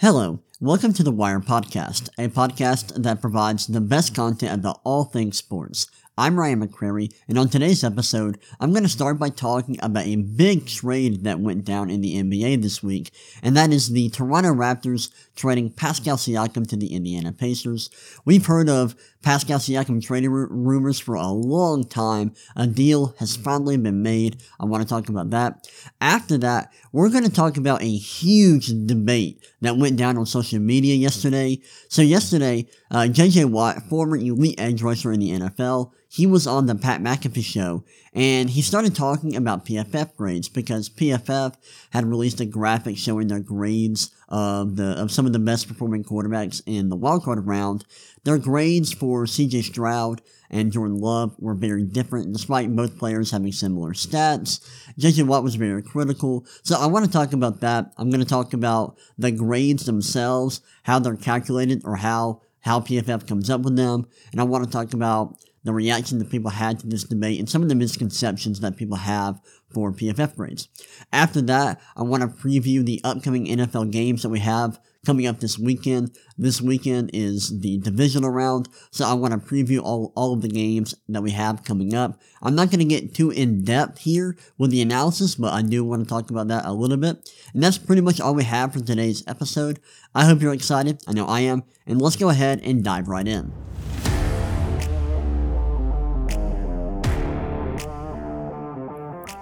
Hello, welcome to the Wire Podcast, a podcast that provides the best content about all things sports. I'm Ryan McCrary, and on today's episode, I'm going to start by talking about a big trade that went down in the NBA this week, and that is the Toronto Raptors trading Pascal Siakam to the Indiana Pacers. We've heard of Pascal Siakam trading r- rumors for a long time. A deal has finally been made. I want to talk about that. After that, we're going to talk about a huge debate that went down on social media yesterday. So yesterday, uh, JJ Watt, former elite edge rusher in the NFL, he was on the Pat McAfee show and he started talking about PFF grades because PFF had released a graphic showing their grades of the of some of the best performing quarterbacks in the wildcard round. Their grades for CJ Stroud and Jordan Love were very different despite both players having similar stats. JJ Watt was very critical. So I want to talk about that. I'm going to talk about the grades themselves, how they're calculated or how how PFF comes up with them, and I want to talk about the reaction that people had to this debate, and some of the misconceptions that people have for PFF grades. After that, I want to preview the upcoming NFL games that we have coming up this weekend. This weekend is the divisional round, so I want to preview all, all of the games that we have coming up. I'm not going to get too in depth here with the analysis, but I do want to talk about that a little bit. And that's pretty much all we have for today's episode. I hope you're excited. I know I am. And let's go ahead and dive right in.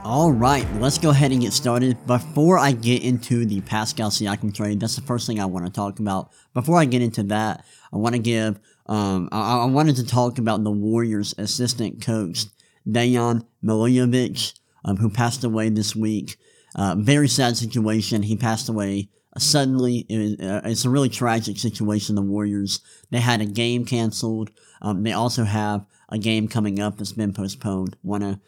All right, let's go ahead and get started. Before I get into the Pascal Siakam trade, that's the first thing I want to talk about. Before I get into that, I want to give, um, I, I wanted to talk about the Warriors assistant coach, Dejan Milojevic, um, who passed away this week. Uh, very sad situation. He passed away suddenly. It, uh, it's a really tragic situation. The Warriors, they had a game canceled. Um, they also have a game coming up that's been postponed. Want to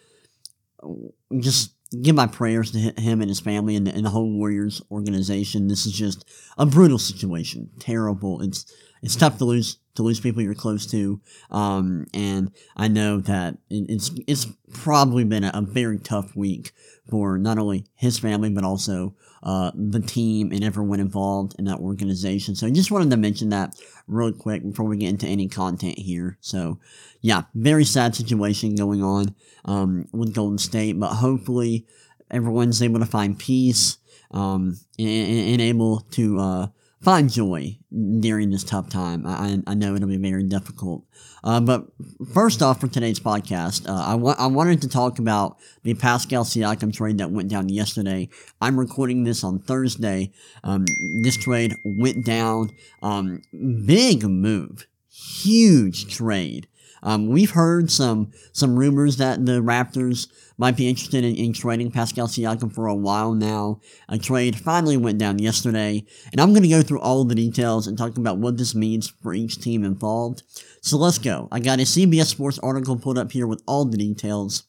just give my prayers to him and his family and, and, the whole Warriors organization. This is just a brutal situation. Terrible. It's it's tough to lose to lose people you're close to. Um, and I know that it's it's probably been a, very tough week for not only his family but also uh, the team and everyone involved in that organization. So I just wanted to mention that real quick before we get into any content here. So yeah, very sad situation going on um, with Golden State, but hopefully everyone's able to find peace um, and, and able to uh, find joy during this tough time. I, I know it'll be very difficult. Uh, but first off, for today's podcast, uh, I, wa- I wanted to talk about the Pascal Siakam trade that went down yesterday. I'm recording this on Thursday. Um, this trade went down. Um, big move. Huge trade. Um, we've heard some some rumors that the Raptors might be interested in, in trading Pascal Siakam for a while now. A trade finally went down yesterday, and I'm going to go through all the details and talk about what this means for each team involved. So let's go. I got a CBS Sports article pulled up here with all the details.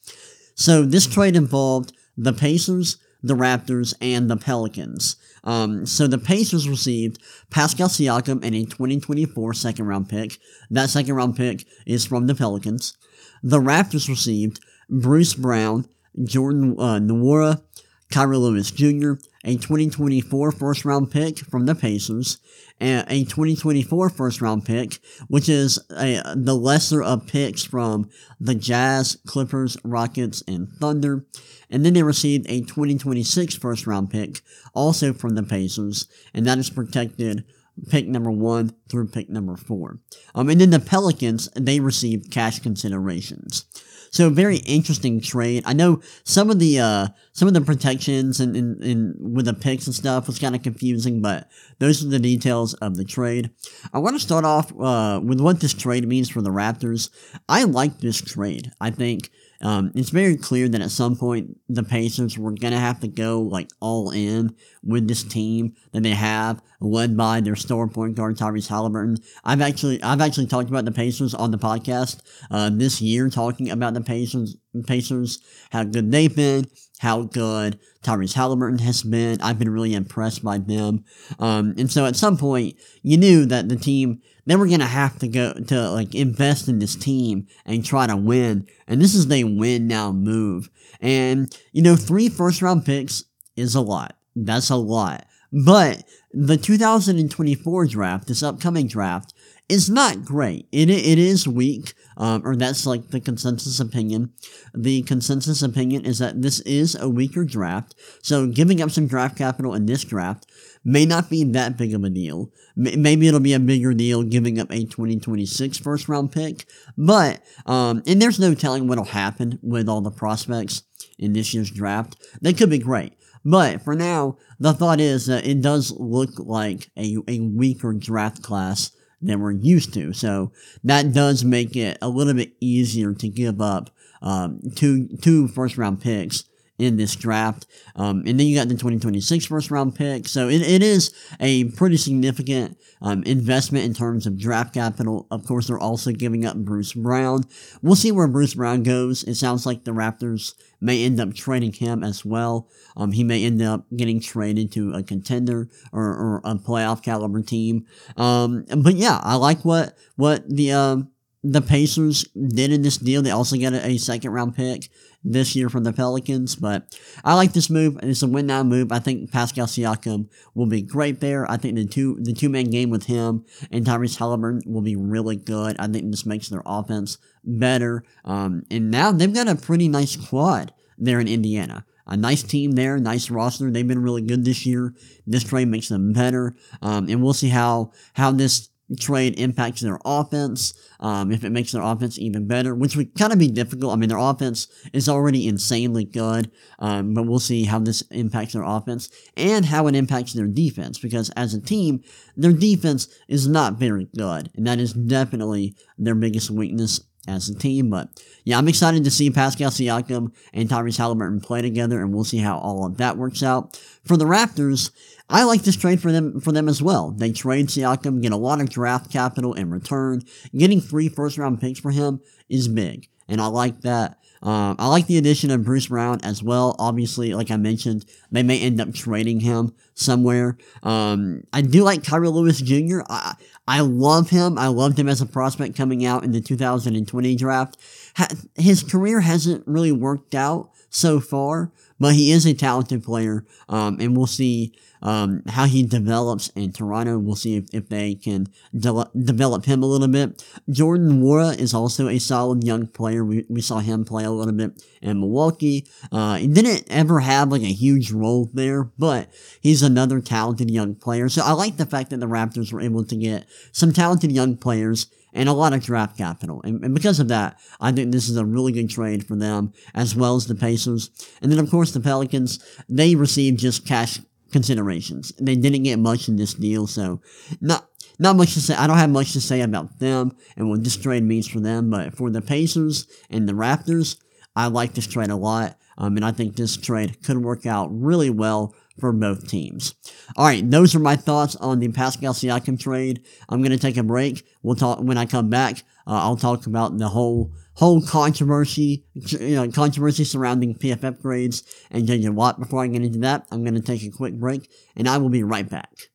So this trade involved the Pacers, the Raptors, and the Pelicans. Um, so the Pacers received Pascal Siakam and a 2024 second round pick. That second round pick is from the Pelicans. The Raptors received Bruce Brown, Jordan uh, Nwora, Kira Lewis Jr., a 2024 first round pick from the Pacers, and a 2024 first round pick, which is a, the lesser of picks from the Jazz, Clippers, Rockets, and Thunder. And then they received a 2026 first round pick, also from the Pacers, and that is protected pick number one through pick number four. Um, and then the Pelicans, they received cash considerations. So very interesting trade. I know some of the uh, some of the protections and, and, with the picks and stuff was kind of confusing, but those are the details of the trade. I want to start off uh, with what this trade means for the Raptors. I like this trade. I think um, it's very clear that at some point the Pacers were gonna have to go like all in with this team that they have, led by their star point guard Tyrese Haliburton. I've actually I've actually talked about the Pacers on the podcast uh, this year, talking about the Pacers Pacers, how good they've been, how good Tyrese Haliburton has been. I've been really impressed by them. Um, and so at some point, you knew that the team, they were going to have to go to like invest in this team and try to win. And this is a win now move. And, you know, three first round picks is a lot. That's a lot. But the 2024 draft, this upcoming draft, is not great. It, it is weak, um, or that's like the consensus opinion. The consensus opinion is that this is a weaker draft, so giving up some draft capital in this draft may not be that big of a deal. M- maybe it'll be a bigger deal giving up a 2026 first round pick, but, um, and there's no telling what'll happen with all the prospects in this year's draft. They could be great. But for now, the thought is that it does look like a, a weaker draft class than we're used to. So that does make it a little bit easier to give up um, two two first round picks in this draft. Um, and then you got the 2026 first round pick. So it, it is a pretty significant um, investment in terms of draft capital. Of course, they're also giving up Bruce Brown. We'll see where Bruce Brown goes. It sounds like the Raptors may end up trading him as well. Um, he may end up getting traded to a contender or, or a playoff caliber team. Um, but yeah, I like what, what the, um, the Pacers did in this deal. They also got a, second round pick this year from the Pelicans, but I like this move. It's a win now move. I think Pascal Siakam will be great there. I think the two the two man game with him and Tyrese Haliburton will be really good. I think this makes their offense better. Um, and now they've got a pretty nice squad there in Indiana. A nice team there, nice roster. They've been really good this year. This trade makes them better, um, and we'll see how how this trade impacts their offense, um, if it makes their offense even better, which would kind of be difficult. I mean, their offense is already insanely good, um, but we'll see how this impacts their offense and how it impacts their defense, because as a team, their defense is not very good, and that is definitely their biggest weakness as a team. But yeah, I'm excited to see Pascal Siakam and Tyrese Haliburton play together, and we'll see how all of that works out. For the Raptors, I like this trade for them for them as well. They trade Siakam, get a lot of draft capital in return. Getting three first round picks for him is big, and I like that. Um, I like the addition of Bruce Brown as well. Obviously, like I mentioned, they may end up trading him somewhere. Um, I do like Kira Lewis Jr. I, I love him. I loved him as a prospect coming out in the 2020 draft. Ha- his career hasn't really worked out so far, but he is a talented player, um, and we'll see um, how he develops in Toronto. We'll see if, if they can de- develop him a little bit. Jordan Nwora is also a solid young player. We, we saw him play a little bit in Milwaukee. Uh, he didn't ever have like a huge role there, but he's another talented young player. So I like the fact that the Raptors were able to get some talented young players and a lot of draft capital. And, and, because of that, I think this is a really good trade for them, as well as the Pacers. And then, of course, the Pelicans, they received just cash considerations. They didn't get much in this deal, so not not much to say. I don't have much to say about them and what this trade means for them. But for the Pacers and the Raptors, I like this trade a lot, um, and I think this trade could work out really well for both teams. All right, those are my thoughts on the Pascal Siakam trade. I'm gonna take a break. We'll talk when I come back. Uh, I'll talk about the whole whole controversy, you know, controversy surrounding PFF grades and JJ Watt. Before I get into that, I'm going to take a quick break and I will be right back.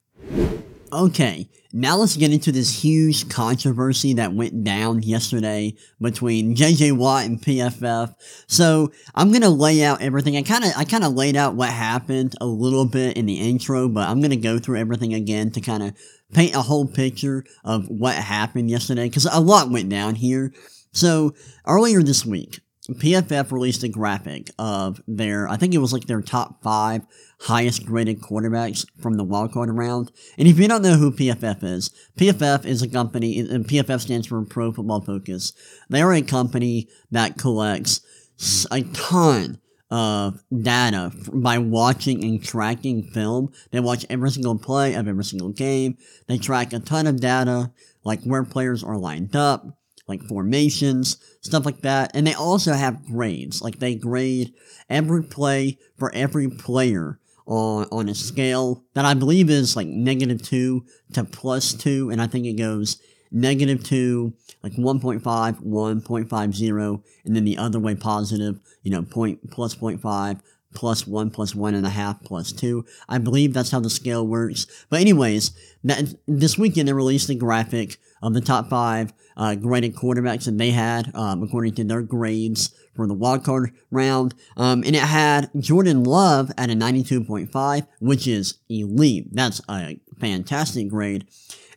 Okay, now let's get into this huge controversy that went down yesterday between JJ Watt and PFF. So I'm gonna lay out everything. I kind of I kind of laid out what happened a little bit in the intro, but I'm gonna go through everything again to kind of paint a whole picture of what happened yesterday because a lot went down here. So earlier this week, PFF released a graphic of their, I think it was like their top five highest graded quarterbacks from the wildcard round. And if you don't know who PFF is, PFF is a company, and PFF stands for Pro Football Focus. They are a company that collects a ton of data by watching and tracking film. They watch every single play of every single game. They track a ton of data, like where players are lined up, like formations, stuff like that. And they also have grades. Like they grade every play for every player on on a scale that I believe is like negative two to plus two, and I think it goes negative two, like 1.5, 1.50, and then the other way positive, you know, point plus 0.5, plus one plus one and a half plus two. I believe that's how the scale works. But anyways, that this weekend they released a graphic of the top five uh, graded quarterbacks that they had um, according to their grades for the wildcard round. Um, and it had Jordan Love at a 92.5, which is elite. That's a fantastic grade.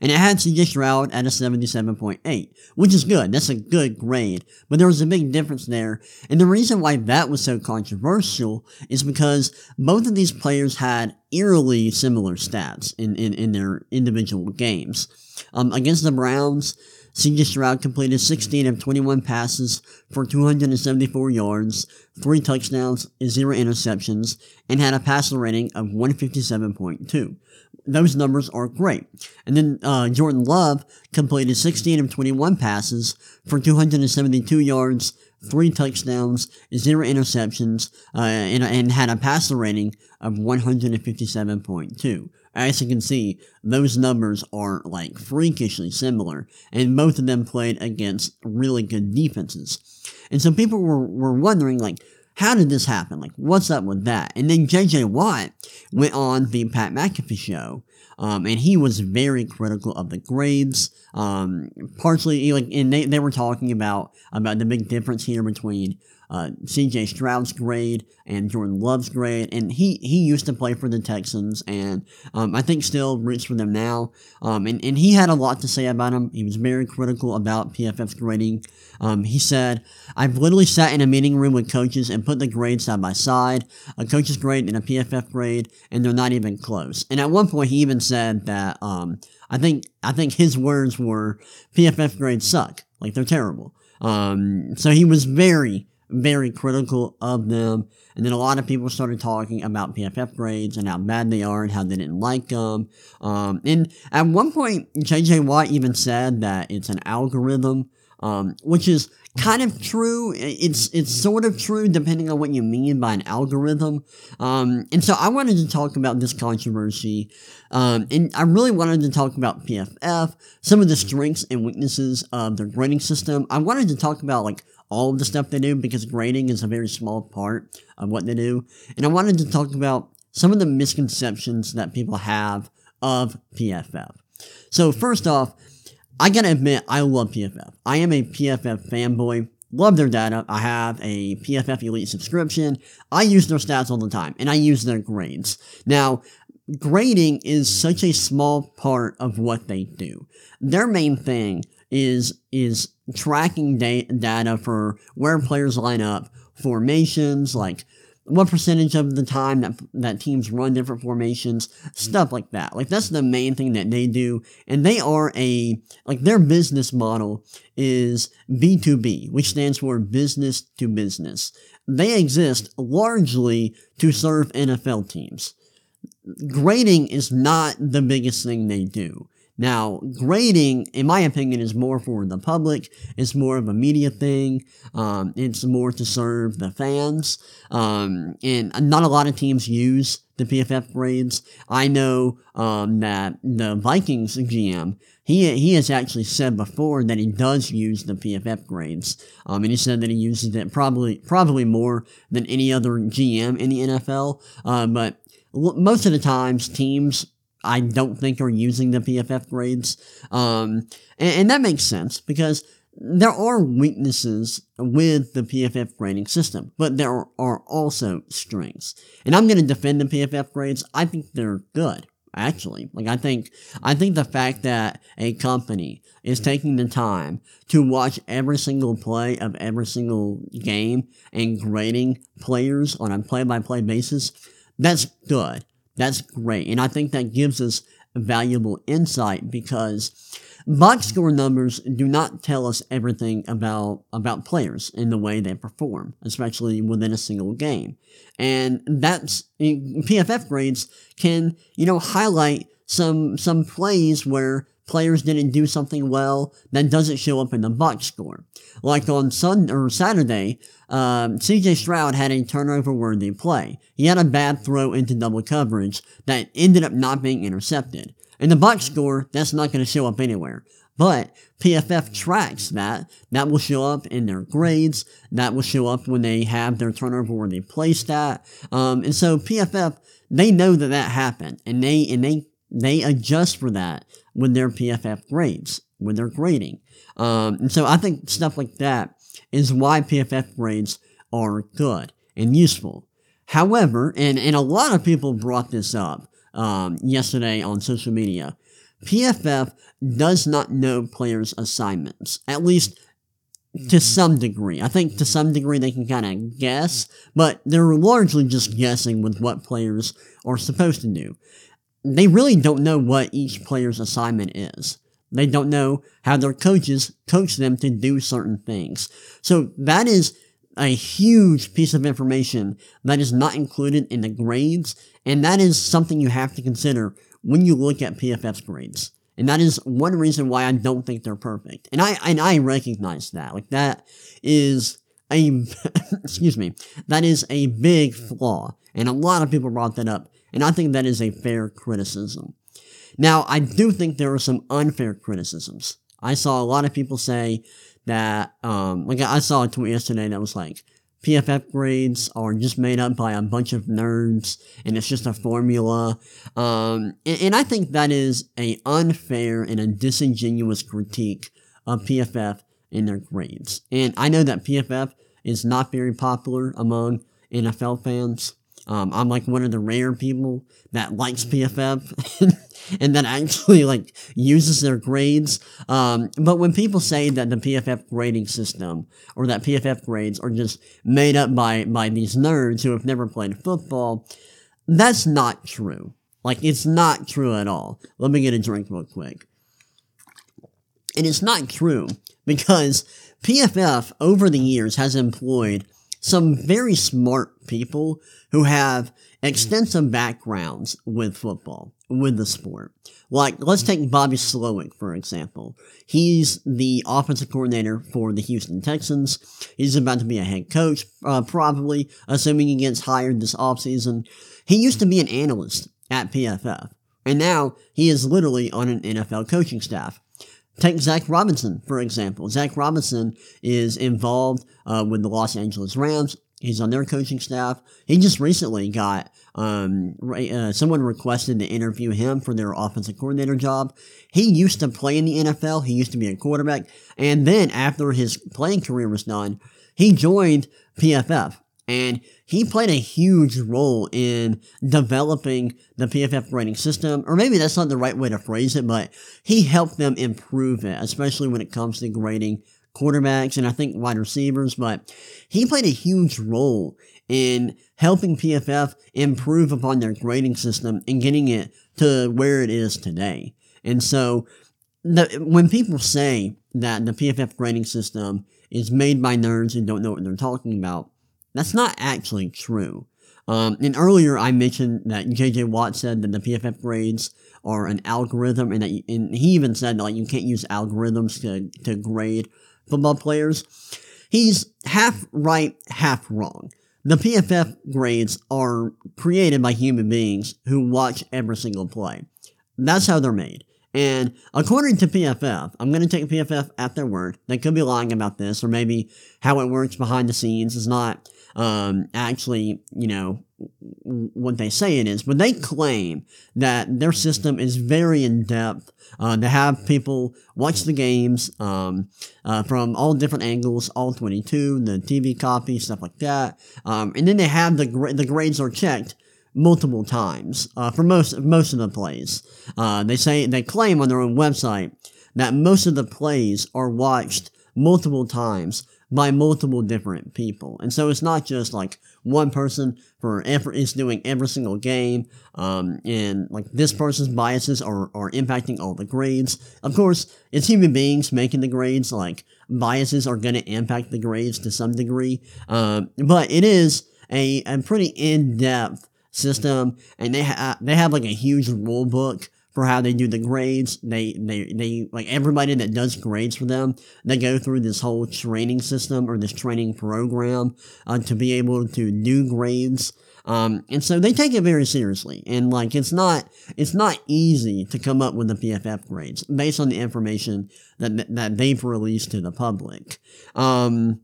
And it had CJ Stroud at a 77.8, which is good. That's a good grade. But there was a big difference there. And the reason why that was so controversial is because both of these players had eerily similar stats in, in, in their individual games. Um, against the Browns, CJ Stroud completed 16 of 21 passes for 274 yards, 3 touchdowns, 0 interceptions, and had a passer rating of 157.2. Those numbers are great. And then uh, Jordan Love completed 16 of 21 passes for 272 yards, three touchdowns, zero interceptions, uh, and, and, had a passer rating of 157.2. As you can see, those numbers are like freakishly similar, and both of them played against really good defenses. And so people were, were wondering, like, how did this happen? Like, what's up with that? And then JJ Watt went on the Pat McAfee show, um, and he was very critical of the grades. Um, partially, like, and they, they were talking about about the big difference here between uh, C.J. Stroud's grade and Jordan Love's grade, and he, he used to play for the Texans, and um, I think still roots for them now. Um, and, and he had a lot to say about him. He was very critical about PFF's grading. Um, he said, I've literally sat in a meeting room with coaches and put the grades side by side, a coach's grade and a PFF grade, and they're not even close. And at one point, he even said that um, I think I think his words were PFF grades suck, like they're terrible. Um, so he was very very critical of them. And then a lot of people started talking about PFF grades and how bad they are and how they didn't like them. Um, and at one point, JJ Watt even said that it's an algorithm, um, which is kind of true. It's it's sort of true depending on what you mean by an algorithm. Um, and so I wanted to talk about this controversy, um, and I really wanted to talk about PFF, some of the strengths and weaknesses of their grading system. I wanted to talk about like all of the stuff they do because grading is a very small part of what they do. And I wanted to talk about some of the misconceptions that people have of PFF. So first off, I gotta admit, I love PFF. I am a PFF fanboy. Love their data. I have a PFF Elite subscription. I use their stats all the time, and I use their grades. Now, grading is such a small part of what they do. Their main thing is is tracking da- data for where players line up, formations, like what percentage of the time that that teams run different formations, stuff like that. Like that's the main thing that they do, and they are a like their business model is B two B, which stands for business to business. They exist largely to serve NFL teams. Grading is not the biggest thing they do. Now, grading, in my opinion, is more for the public. It's more of a media thing. Um, it's more to serve the fans. Um, and not a lot of teams use the PFF grades. I know um, that the Vikings GM, he, he has actually said before that he does use the PFF grades. Um, and he said that he uses it probably probably more than any other GM in the NFL. Uh, but most of the times, teams I don't think are using the PFF grades. Um, and, and that makes sense because there are weaknesses with the PFF grading system, but there are also strengths. And I'm going to defend the PFF grades. I think they're good, actually. Like, I think, I think the fact that a company is taking the time to watch every single play of every single game and grading players on a play by play basis, that's good. That's great. And I think that gives us valuable insight because box score numbers do not tell us everything about, about players in the way they perform, especially within a single game. And that's, eh, PFF grades can, you know, highlight some, some plays where players didn't do something well that doesn't show up in the box score. Like on Sun or Saturday, um, CJ Stroud had a turnover worthy play. He had a bad throw into double coverage that ended up not being intercepted. In the box score, that's not going to show up anywhere. But PFF tracks that. That will show up in their grades. That will show up when they have their turnover where they placed at. Um, and so PFF, they know that that happened, and they and they they adjust for that with their PFF grades, with their grading. Um, and so I think stuff like that is why PFF grades are good and useful. However, and, and a lot of people brought this up um, yesterday on social media, PFF does not know players' assignments, at least to some degree. I think to some degree they can kind of guess, but they're largely just guessing with what players are supposed to do. They really don't know what each player's assignment is. They don't know how their coaches coach them to do certain things. So that is a huge piece of information that is not included in the grades, and that is something you have to consider when you look at PFF's grades. And that is one reason why I don't think they're perfect. And I and I recognize that. Like that is a excuse me, that is a big flaw. And a lot of people brought that up. And I think that is a fair criticism. Now, I do think there are some unfair criticisms. I saw a lot of people say that, um, like I saw a tweet yesterday that was like, PFF grades are just made up by a bunch of nerds and it's just a formula. Um, and, and I think that is a unfair and a disingenuous critique of PFF and their grades. And I know that PFF is not very popular among NFL fans. Um, I'm like one of the rare people that likes PFF and that actually like uses their grades. Um, but when people say that the PFF grading system or that PFF grades are just made up by, by these nerds who have never played football, that's not true. Like, it's not true at all. Let me get a drink real quick. And it's not true because PFF over the years has employed some very smart people who have extensive backgrounds with football, with the sport. Like, let's take Bobby Slowik, for example. He's the offensive coordinator for the Houston Texans. He's about to be a head coach, uh, probably, assuming he gets hired this offseason. He used to be an analyst at PFF, and now he is literally on an NFL coaching staff. Take Zac Robinson, for example. Zac Robinson is involved uh, with the Los Angeles Rams. He's on their coaching staff. He just recently got um, uh, someone requested to interview him for their offensive coordinator job. He used to play in the NFL. He used to be a quarterback, and then after his playing career was done, he joined PFF and he played a huge role in developing the PFF grading system, or maybe that's not the right way to phrase it, but he helped them improve it, especially when it comes to grading quarterbacks and I think wide receivers, but he played a huge role in helping PFF improve upon their grading system and getting it to where it is today. And so the, when people say that the PFF grading system is made by nerds who don't know what they're talking about, that's not actually true. Um, and earlier I mentioned that JJ Watt said that the PFF grades are an algorithm, and that and he even said that, like you can't use algorithms to to grade football players. He's half right, half wrong. The PFF grades are created by human beings who watch every single play. That's how they're made. And according to PFF, I'm going to take PFF at their word. They could be lying about this, or maybe how it works behind the scenes is not um, actually, you know, what they say it is, but they claim that their system is very in depth. Uh, to have people watch the games um, uh, from all different angles, all 22, the TV copy, stuff like that, um, and then they have the gra- the grades are checked multiple times uh, for most most of the plays. Uh, they say they claim on their own website that most of the plays are watched multiple times by multiple different people. And so it's not just like one person for every is doing every single game, um, and like this person's biases are, are impacting all the grades. Of course, it's human beings making the grades, like biases are gonna impact the grades to some degree. Um, but it is a, a pretty in-depth system, and they ha- they have like a huge rule book for how they do the grades. They, they, they, like everybody that does grades for them, they go through this whole training system or this training program uh, to be able to do grades. Um, and so they take it very seriously. And like, it's not, it's not easy to come up with the PFF grades based on the information that, that they've released to the public. Um,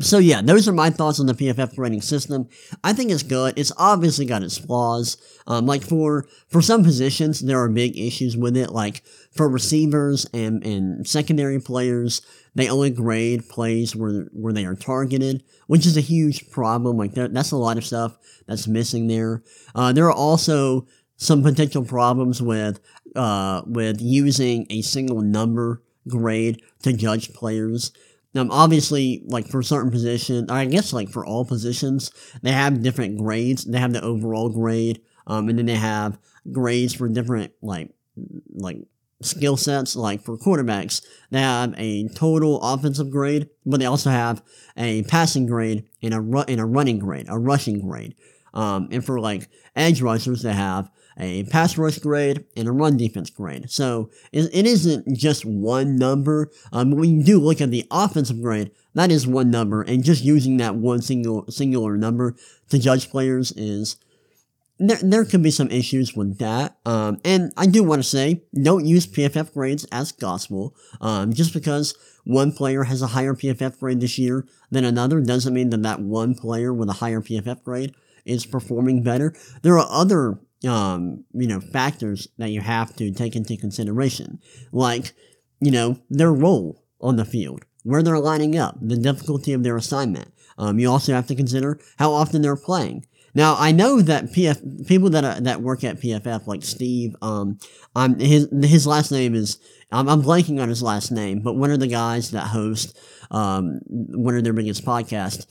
so yeah, those are my thoughts on the PFF grading system. I think it's good. It's obviously got its flaws. Um, like for for some positions, there are big issues with it. Like for receivers and and secondary players, they only grade plays where where they are targeted, which is a huge problem. Like that's a lot of stuff that's missing there. Uh, there are also some potential problems with uh, with using a single number grade to judge players. Um, obviously, like for certain positions, I guess like for all positions, they have different grades. They have the overall grade, um, and then they have grades for different like like skill sets. Like for quarterbacks, they have a total offensive grade, but they also have a passing grade and a ru- and a running grade, a rushing grade. Um, and for like edge rushers, they have a pass rush grade, and a run defense grade. So it, isn't just one number. Um, when you do look at the offensive grade, that is one number, and just using that one single singular number to judge players is there, there could be some issues with that. Um, and I do want to say, don't use PFF grades as gospel. Um, just because one player has a higher PFF grade this year than another doesn't mean that that one player with a higher PFF grade is performing better. There are other um, you know, factors that you have to take into consideration, like, you know, their role on the field, where they're lining up, the difficulty of their assignment. Um, you also have to consider how often they're playing. Now, I know that PF people that that work at PFF, like Steve, um, um, his his last name is I'm, I'm blanking on his last name, but one of the guys that host um, one of their biggest podcasts,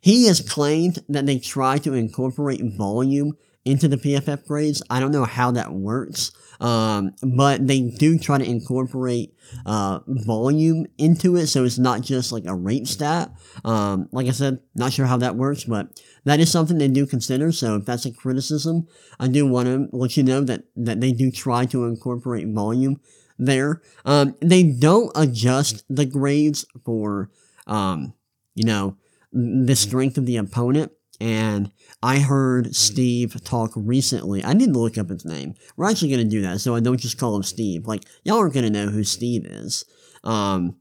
he has claimed that they try to incorporate volume into the PFF grades. I don't know how that works, um, but they do try to incorporate uh, volume into it, so it's not just like a rate stat. Um, like I said, not sure how that works, but that is something they do consider. So if that's a criticism, I do want to let you know that that they do try to incorporate volume there. Um, they don't adjust the grades for, um, you know, the strength of the opponent. And I heard Steve talk recently. I need to look up his name. We're actually going to do that, so I don't just call him Steve. Like, y'all aren't going to know who Steve is. Um,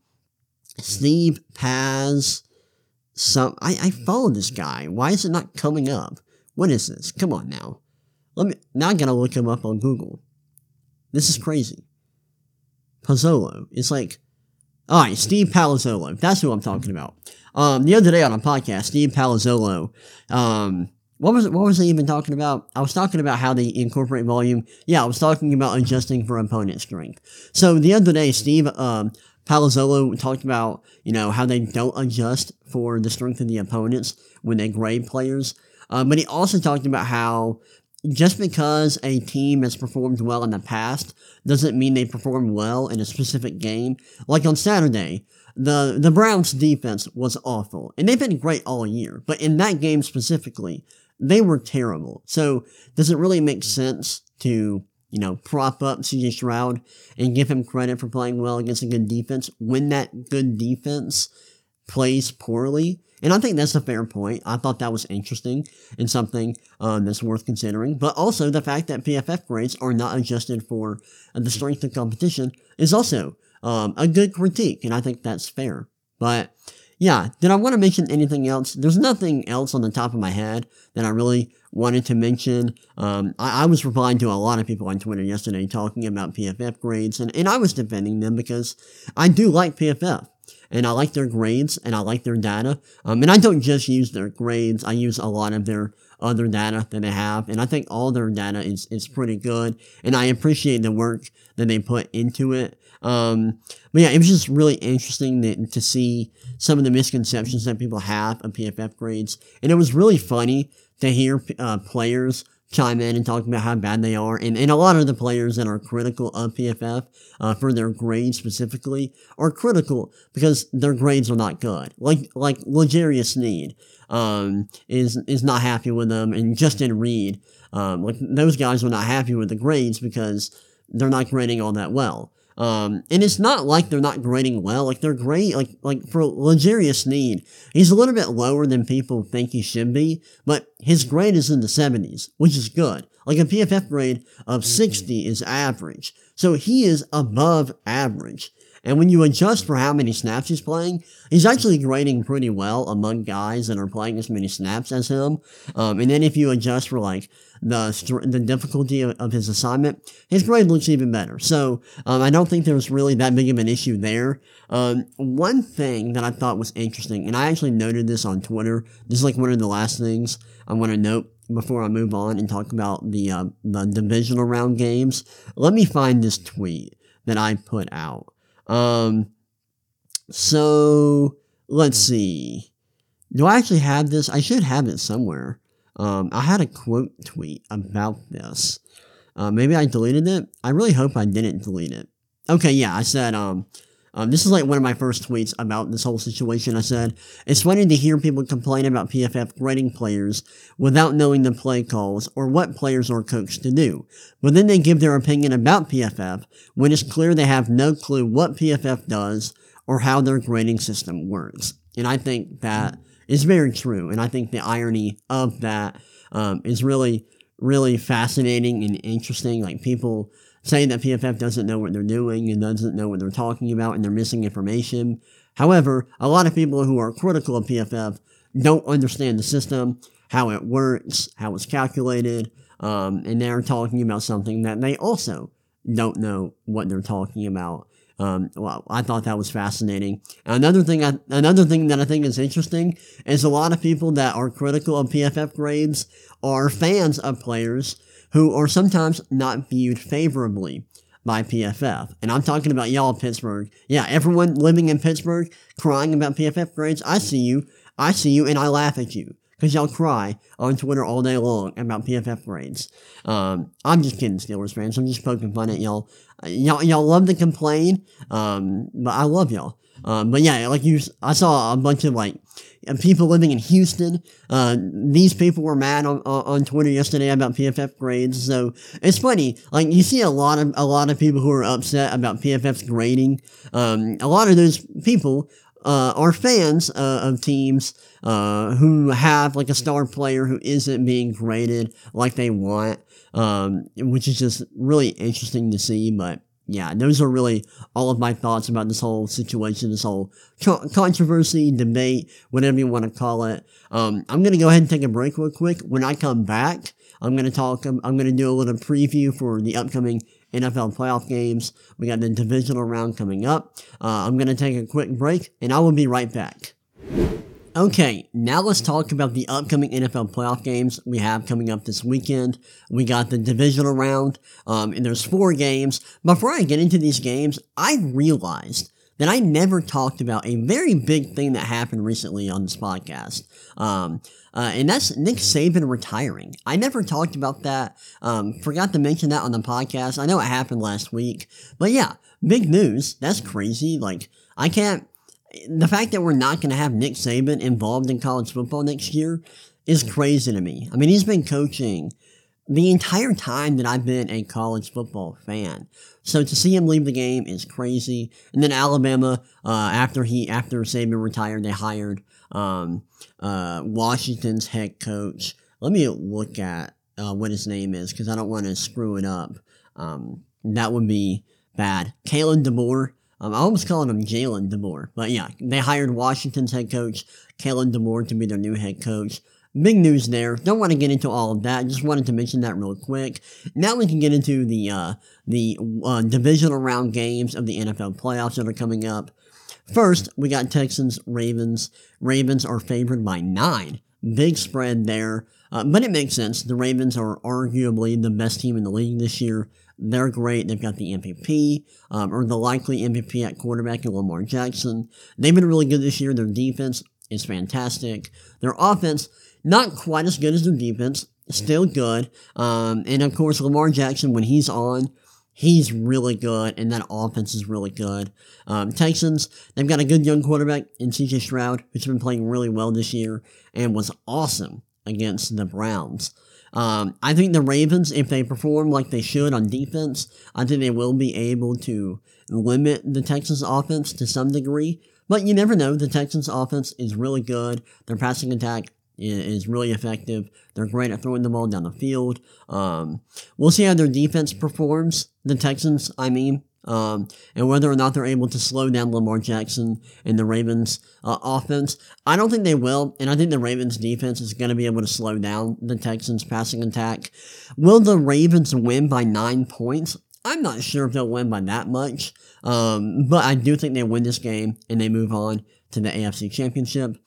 Steve has some. I, I followed this guy. Why is it not coming up? What is this? Come on now. Let me. Now I gotta look him up on Google. This is crazy. Pozzolo. It's like. Alright, Steve Palazzolo. That's who I'm talking about. Um, the other day on a podcast, Steve Palazzolo, um, what was what was I even talking about? I was talking about how they incorporate volume. Yeah, I was talking about adjusting for opponent strength. So the other day, Steve um, Palazzolo talked about you know how they don't adjust for the strength of the opponents when they grade players. Um, but he also talked about how just because a team has performed well in the past doesn't mean they perform well in a specific game. Like on Saturday, the the Browns defense was awful, and they've been great all year. But in that game specifically, they were terrible. So does it really make sense to you know prop up CJ Stroud and give him credit for playing well against a good defense when that good defense plays poorly? And I think that's a fair point. I thought that was interesting and something um, that's worth considering. But also the fact that PFF grades are not adjusted for the strength of competition is also um, a good critique, and I think that's fair. But yeah, did I want to mention anything else? There's nothing else on the top of my head that I really wanted to mention. Um, I, I, was replying to a lot of people on Twitter yesterday talking about PFF grades, and, and I was defending them because I do like PFF. And I like their grades, and I like their data. Um, and I don't just use their grades, I use a lot of their other data that they have. And I think all their data is, is pretty good. And I appreciate the work that they put into it. Um, but yeah, it was just really interesting to, to see some of the misconceptions that people have of PFF grades. And it was really funny to hear uh, players chime in and talk about how bad they are. And, and a lot of the players that are critical of PFF uh, for their grades specifically are critical because their grades are not good. Like like L'Jarius Sneed um, is is not happy with them, and Justin Reid, um, like those guys were not happy with the grades because they're not grading all that well. Um, and it's not like they're not grading well. Like they're great. Like like for L'Jarius Sneed, he's a little bit lower than people think he should be, but his grade is in the 70s, which is good. Like a PFF grade of 60 is average. So he is above average. And when you adjust for how many snaps he's playing, he's actually grading pretty well among guys that are playing as many snaps as him. Um, and then if you adjust for like the the difficulty of, of his assignment, his grade looks even better. So um, I don't think there's really that big of an issue there. Um, one thing that I thought was interesting, and I actually noted this on Twitter. This is like one of the last things I want to note before I move on and talk about the uh, the divisional round games. Let me find this tweet that I put out. Um, so let's see. Do I actually have this? I should have it somewhere. Um, I had a quote tweet about this. Uh, maybe I deleted it. I really hope I didn't delete it. Okay, yeah, I said, um, um, this is like one of my first tweets about this whole situation. I said, it's funny to hear people complain about PFF grading players without knowing the play calls or what players are coached to do. But then they give their opinion about PFF when it's clear they have no clue what PFF does or how their grading system works. And I think that is very true. And I think the irony of that um, is really, really fascinating and interesting. Like people, saying that PFF doesn't know what they're doing and doesn't know what they're talking about and they're missing information. However, a lot of people who are critical of PFF don't understand the system, how it works, how it's calculated, um, and they're talking about something that they also don't know what they're talking about. Um, well, I thought that was fascinating. Another thing, I, another thing that I think is interesting is a lot of people that are critical of PFF grades are fans of players who are sometimes not viewed favorably by PFF. And I'm talking about y'all Pittsburgh. Yeah, everyone living in Pittsburgh crying about PFF grades. I see you. I see you and I laugh at you. Because y'all cry on Twitter all day long about PFF grades. Um, I'm just kidding, Steelers fans. I'm just poking fun at y'all. Y'all, y'all love to complain, um, but I love y'all. Um, but yeah, like you, I saw a bunch of like people living in Houston. Uh, these people were mad on, on Twitter yesterday about PFF grades. So it's funny. Like you see a lot of a lot of people who are upset about PFF's grading. Um, a lot of those people uh, are fans uh, of teams uh, who have like a star player who isn't being graded like they want, um, which is just really interesting to see. But yeah, those are really all of my thoughts about this whole situation, this whole co- controversy, debate, whatever you want to call it. Um, I'm going to go ahead and take a break real quick. When I come back, I'm going to talk, I'm, I'm going to do a little preview for the upcoming NFL playoff games. We got the divisional round coming up. Uh, I'm going to take a quick break and I will be right back. Okay, now let's talk about the upcoming NFL playoff games we have coming up this weekend. We got the divisional round, um, and there's four games. Before I get into these games, I realized that I never talked about a very big thing that happened recently on this podcast. Um, uh, and that's Nick Saban retiring. I never talked about that. Um, forgot to mention that on the podcast. I know it happened last week, but yeah, big news. That's crazy. Like, I can't, the fact that we're not going to have Nick Saban involved in college football next year is crazy to me. I mean, he's been coaching the entire time that I've been a college football fan. So to see him leave the game is crazy. And then Alabama, uh, after he after Saban retired, they hired um, uh, Washington's head coach. Let me look at uh, what his name is because I don't want to screw it up. Um, that would be bad. Kalen DeBoer um, I almost calling him Jalen DeMore, But yeah, they hired Washington's head coach, Kalen DeMore, to be their new head coach. Big news there. Don't want to get into all of that. Just wanted to mention that real quick. Now we can get into the uh, the uh, divisional round games of the NFL playoffs that are coming up. First, we got Texans Ravens. Ravens are favored by nine. Big spread there. Uh, but it makes sense. The Ravens are arguably the best team in the league this year. They're great. They've got the MVP, um, or the likely MVP at quarterback in Lamar Jackson. They've been really good this year. Their defense is fantastic. Their offense, not quite as good as their defense, still good. Um, and of course, Lamar Jackson, when he's on, he's really good, and that offense is really good. Um, Texans, they've got a good young quarterback in CJ Stroud, who's been playing really well this year and was awesome against the Browns. Um, I think the Ravens, if they perform like they should on defense, I think they will be able to limit the Texans offense to some degree. But you never know. The Texans offense is really good. Their passing attack is really effective. They're great at throwing the ball down the field. Um, we'll see how their defense performs. The Texans, I mean, um, and whether or not they're able to slow down Lamar Jackson and the Ravens uh, offense. I don't think they will, and I think the Ravens defense is going to be able to slow down the Texans passing attack. Will the Ravens win by nine points? I'm not sure if they'll win by that much, um, but I do think they win this game and they move on to the AFC Championship.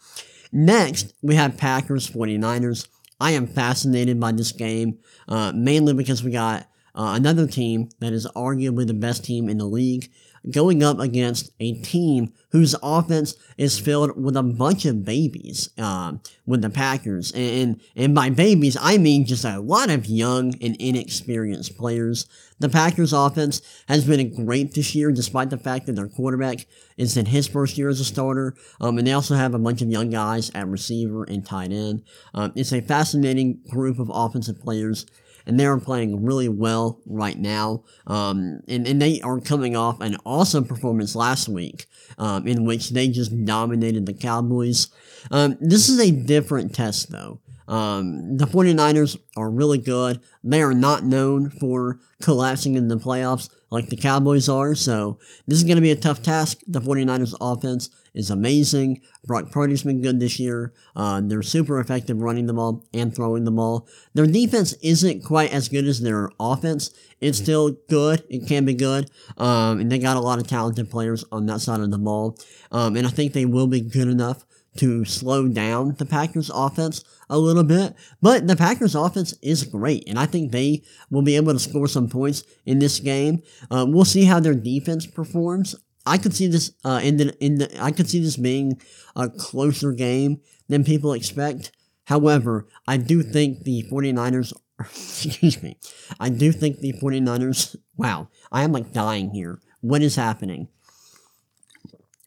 Next, we have Packers 49ers. I am fascinated by this game, uh, mainly because we got uh, another team that is arguably the best team in the league going up against a team whose offense is filled with a bunch of babies uh, with the Packers. And, and by babies, I mean just a lot of young and inexperienced players. The Packers offense has been great this year, despite the fact that their quarterback is in his first year as a starter. Um, and they also have a bunch of young guys at receiver and tight end. Um, it's a fascinating group of offensive players and they are playing really well right now. Um, and, and they are coming off an awesome performance last week, um, in which they just dominated the Cowboys. Um, this is a different test, though. Um, the 49ers are really good. They are not known for collapsing in the playoffs like the Cowboys are, so this is going to be a tough task. The 49ers offense is amazing. Brock Purdy's been good this year. Uh, they're super effective running the ball and throwing the ball. Their defense isn't quite as good as their offense. It's still good. It can be good. Um, and they got a lot of talented players on that side of the ball. Um, and I think they will be good enough to slow down the Packers offense a little bit. But the Packers offense is great, and I think they will be able to score some points in this game. Uh, we'll see how their defense performs. I could see this uh, in the in the I could see this being a closer game than people expect. However, I do think the 49ers excuse me. I do think the 49ers wow, I am like dying here. What is happening?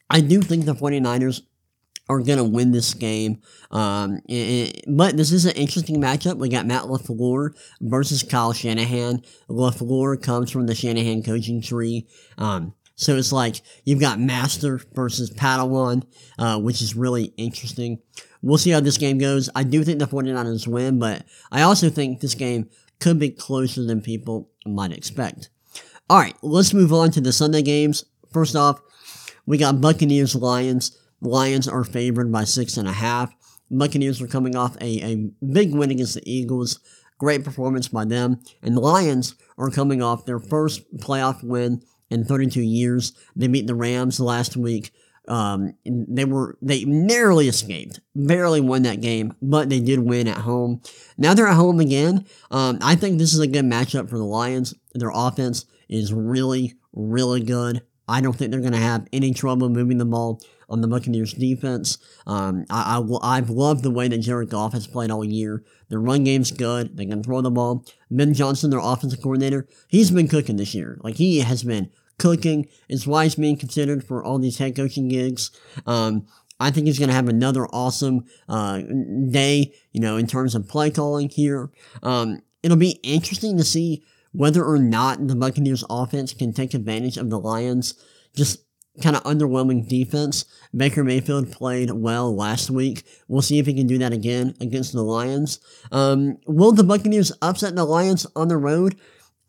I do think the 49ers are going to win this game. Um, it, but this is an interesting matchup. We got Matt LaFleur versus Kyle Shanahan. LaFleur comes from the Shanahan coaching tree. Um, so it's like you've got Master versus Padawan, uh, which is really interesting. We'll see how this game goes. I do think the 49ers win, but I also think this game could be closer than people might expect. All right, let's move on to the Sunday games. First off, we got Buccaneers Lions. Lions are favored by six and a half. Buccaneers are coming off a, a big win against the Eagles. Great performance by them. And the Lions are coming off their first playoff win in 32 years. They beat the Rams last week. Um, they were they narrowly escaped, barely won that game, but they did win at home. Now they're at home again. Um, I think this is a good matchup for the Lions. Their offense is really, really good. I don't think they're going to have any trouble moving the ball on the Buccaneers defense. Um, I, I, have loved the way that Jared Goff has played all year. Their run game's good. They can throw the ball. Ben Johnson, their offensive coordinator, he's been cooking this year. Like, he has been cooking. It's why he's being considered for all these head coaching gigs. Um, I think he's going to have another awesome uh, day, you know, in terms of play calling here. Um, it'll be interesting to see whether or not the Buccaneers offense can take advantage of the Lions just kind of underwhelming defense. Baker Mayfield played well last week. We'll see if he can do that again against the Lions. Um, will the Buccaneers upset the Lions on the road?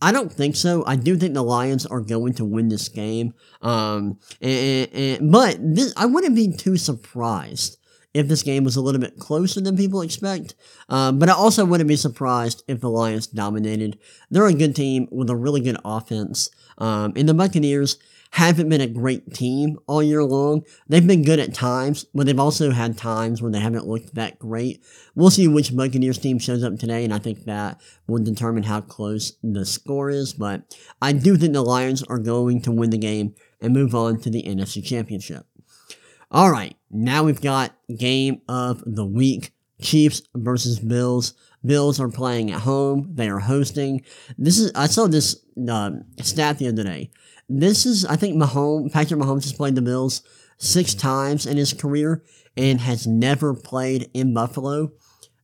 I don't think so. I do think the Lions are going to win this game. Um, and, and, but this, I wouldn't be too surprised if this game was a little bit closer than people expect. Um, but I also wouldn't be surprised if the Lions dominated. They're a good team with a really good offense. Um, and the Buccaneers, haven't been a great team all year long. They've been good at times, but they've also had times where they haven't looked that great. We'll see which Buccaneers team shows up today, and I think that will determine how close the score is. But I do think the Lions are going to win the game and move on to the NFC Championship. All right, now we've got game of the week. Chiefs versus Bills. Bills are playing at home. They are hosting. This is I saw this uh, stat the other day. This is, I think, Mahomes, Patrick Mahomes has played the Bills six times in his career and has never played in Buffalo.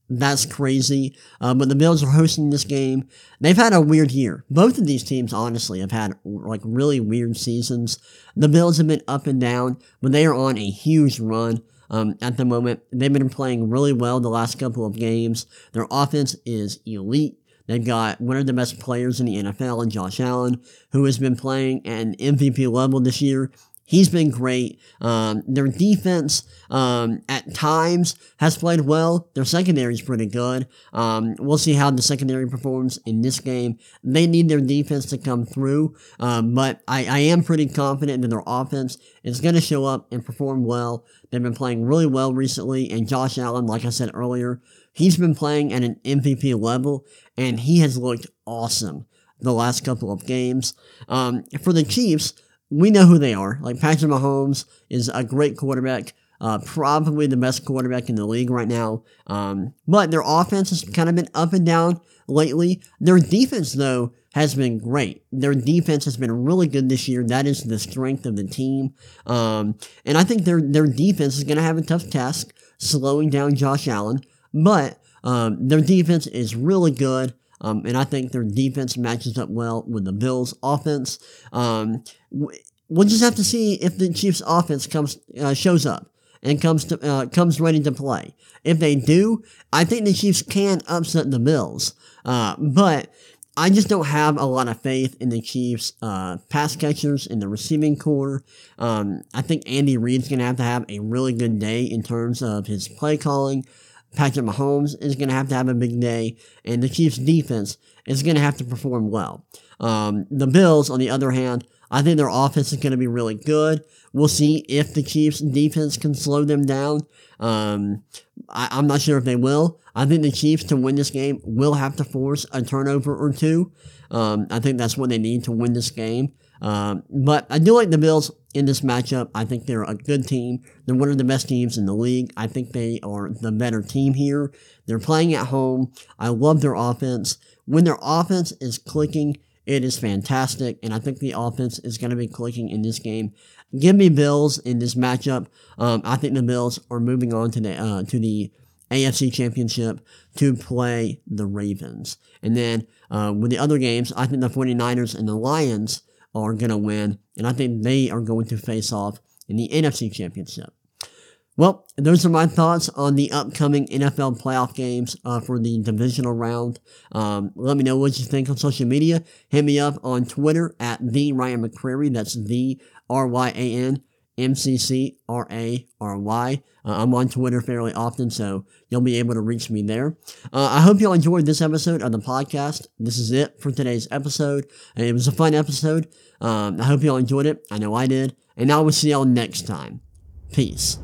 That's crazy. Uh, but the Bills are hosting this game. They've had a weird year. Both of these teams, honestly, have had like really weird seasons. The Bills have been up and down, but they are on a huge run. Um, at the moment, they've been playing really well the last couple of games. Their offense is elite. They've got one of the best players in the NFL Josh Allen, who has been playing at an MVP level this year. He's been great. Um, their defense, um, at times has played well. Their secondary is pretty good. Um, we'll see how the secondary performs in this game. They need their defense to come through. Um, but I, I am pretty confident that their offense is going to show up and perform well. They've been playing really well recently. And Josh Allen, like I said earlier, he's been playing at an MVP level and he has looked awesome the last couple of games. Um, for the Chiefs, we know who they are. Like Patrick Mahomes is a great quarterback, uh, probably the best quarterback in the league right now. Um, but their offense has kind of been up and down lately. Their defense, though, has been great. Their defense has been really good this year. That is the strength of the team. Um, and I think their their defense is going to have a tough task slowing down Josh Allen. But um, their defense is really good. Um, and I think their defense matches up well with the Bills' offense. Um, we'll just have to see if the Chiefs' offense comes uh, shows up and comes to uh, comes ready to play. If they do, I think the Chiefs can upset the Bills. Uh, but I just don't have a lot of faith in the Chiefs' uh, pass catchers in the receiving corps. Um, I think Andy Reid's going to have to have a really good day in terms of his play calling. Patrick Mahomes is going to have to have a big day, and the Chiefs' defense is going to have to perform well. Um, the Bills, on the other hand, I think their offense is going to be really good. We'll see if the Chiefs' defense can slow them down. Um, I, am not sure if they will. I think the Chiefs, to win this game, will have to force a turnover or two. Um, I think that's what they need to win this game. Um, but I do like the Bills in this matchup. I think they're a good team. They're one of the best teams in the league. I think they are the better team here. They're playing at home. I love their offense. When their offense is clicking, it is fantastic, and I think the offense is going to be clicking in this game. Give me Bills in this matchup. Um, I think the Bills are moving on to the uh, to the AFC Championship to play the Ravens. And then uh, with the other games, I think the 49ers and the Lions are going to win, and I think they are going to face off in the NFC Championship. Well, those are my thoughts on the upcoming NFL playoff games uh, for the divisional round. Um, let me know what you think on social media. Hit me up on Twitter at the Ryan McCrary. That's the R Y A N M C C R A R Y. Uh, I'm on Twitter fairly often, so you'll be able to reach me there. Uh, I hope you all enjoyed this episode of the podcast. This is it for today's episode. It was a fun episode. Um, I hope you all enjoyed it. I know I did. And I will see y'all next time. Peace.